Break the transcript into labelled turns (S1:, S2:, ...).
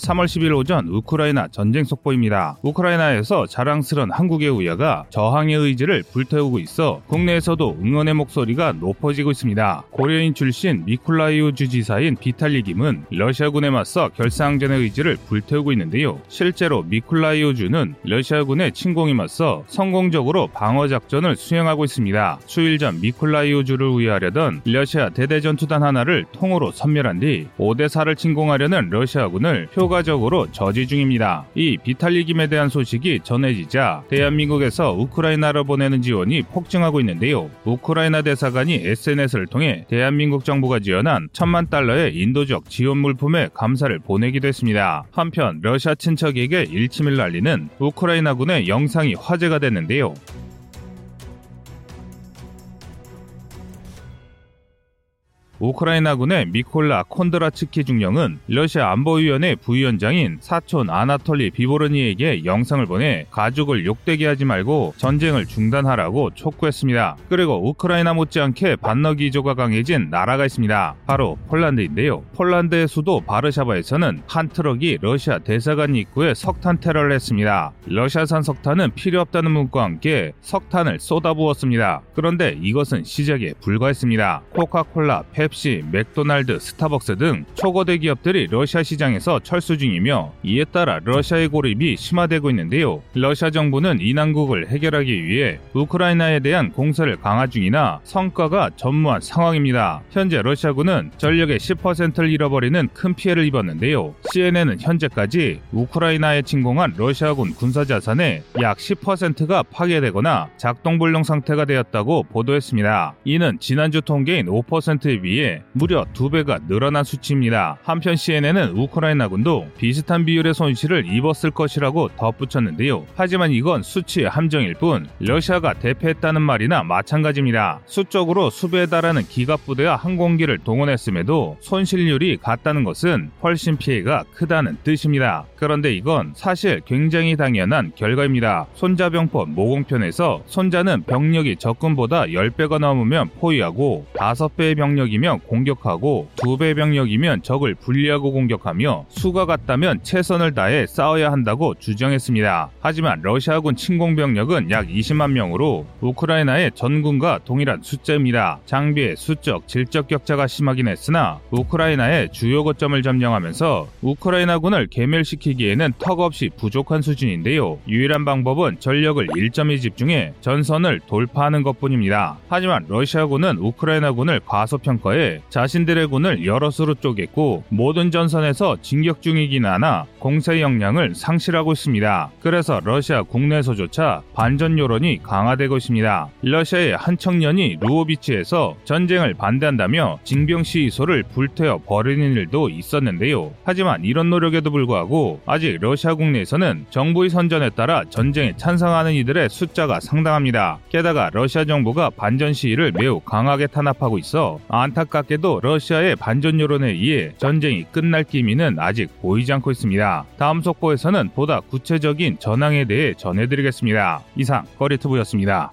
S1: 3월 10일 오전 우크라이나 전쟁 속보입니다. 우크라이나에서 자랑스런 한국의 후예가 저항의 의지를 불태우고 있어 국내에서도 응원의 목소리가 높아지고 있습니다. 고려인 출신 미콜라이우 주지사인 비탈리 김은 러시아군에 맞서 결사항전의 의지를 불태우고 있는데요. 실제로 미콜라이우 주는 러시아군의 침공에 맞서 성공적으로 방어 작전을 수행하고 있습니다. 수일 전 미콜라이우 주를 위하려던 러시아 대대전투단 하나를 통으로 섬멸한 뒤 오데사를 침공하려는 러시아군을 효과적으로 저지 중입니다. 이 비탈리 김에 대한 소식이 전해지자 대한민국에서 우크라이나로 보내는 지원이 폭증하고 있는데요. 우크라이나 대사관이 SNS를 통해 대한민국 정부가 지원한 천만 달러의 인도적 지원 물품에 감사를 보내기도 했습니다. 한편 러시아 친척에게 일침을 날리는 우크라이나군의 영상이 화제가 됐는데요. 우크라이나군의 미콜라 콘드라츠키 중령은 러시아 안보위원회 부위원장인 사촌 아나톨리 비보르니에게 영상을 보내 가족을 욕되게 하지 말고 전쟁을 중단하라고 촉구했습니다. 그리고 우크라이나 못지않게 반러 기조가 강해진 나라가 있습니다. 바로 폴란드인데요. 폴란드의 수도 바르샤바에서는 한 트럭이 러시아 대사관 입구에 석탄 테러를 했습니다. 러시아산 석탄은 필요 없다는 문구와 함께 석탄을 쏟아부었습니다. 그런데 이것은 시작에 불과했습니다. 코카콜라, 페 펩시, 맥도날드, 스타벅스 등 초거대 기업들이 러시아 시장에서 철수 중이며 이에 따라 러시아의 고립이 심화되고 있는데요. 러시아 정부는 이 난국을 해결하기 위해 우크라이나에 대한 공세를 강화 중이나 성과가 전무한 상황입니다. 현재 러시아군은 전력의 10%를 잃어버리는 큰 피해를 입었는데요. CNN은 현재까지 우크라이나에 침공한 러시아군 군사 자산의 약 10%가 파괴되거나 작동불능 상태가 되었다고 보도했습니다. 이는 지난주 통계인 5%에 비해 비해 무려 두배가 늘어난 수치입니다. 한편 CNN은 우크라이나군도 비슷한 비율의 손실을 입었을 것이라고 덧붙였는데요. 하지만 이건 수치의 함정일 뿐 러시아가 대패했다는 말이나 마찬가지입니다. 수적으로 수배에 달하는 기갑 부대와 항공기를 동원했음에도 손실률이 같다는 것은 훨씬 피해가 크다는 뜻입니다. 그런데 이건 사실 굉장히 당연한 결과입니다. 손자병법 모공편에서 손자는 병력이 적군보다 10배가 넘으면 포위하고 5배의 병력이면 병력이면 공격하고 두 배 병력이면 적을 분리하고 공격하며 수가 같다면 최선을 다해 싸워야 한다고 주장했습니다. 하지만 러시아군 침공 병력은 약 20만 명으로 우크라이나의 전군과 동일한 숫자입니다. 장비의 수적, 질적 격차가 심하긴 했으나 우크라이나의 주요 거점을 점령하면서 우크라이나군을 괴멸시키기에는 턱없이 부족한 수준인데요. 유일한 방법은 전력을 일점에 집중해 전선을 돌파하는 것뿐입니다. 하지만 러시아군은 우크라이나군을 과소평가해 대해 자신들의 군을 여러 수로 쪼갰고 모든 전선에서 진격 중이긴 하나 공세 역량을 상실하고 있습니다. 그래서 러시아 국내에서조차 반전 여론이 강화되고 있습니다. 러시아의 한 청년이 루오비치에서 전쟁을 반대한다며 징병 시위소를 불태워 버리는 일도 있었는데요. 하지만 이런 노력에도 불구하고 아직 러시아 국내에서는 정부의 선전에 따라 전쟁에 찬성하는 이들의 숫자가 상당합니다. 게다가 러시아 정부가 반전 시위를 매우 강하게 탄압하고 있어 안타 안타깝게도 러시아의 반전 여론에 의해 전쟁이 끝날 기미는 아직 보이지 않고 있습니다. 다음 속보에서는 보다 구체적인 전황에 대해 전해드리겠습니다. 이상 꺼리투브였습니다.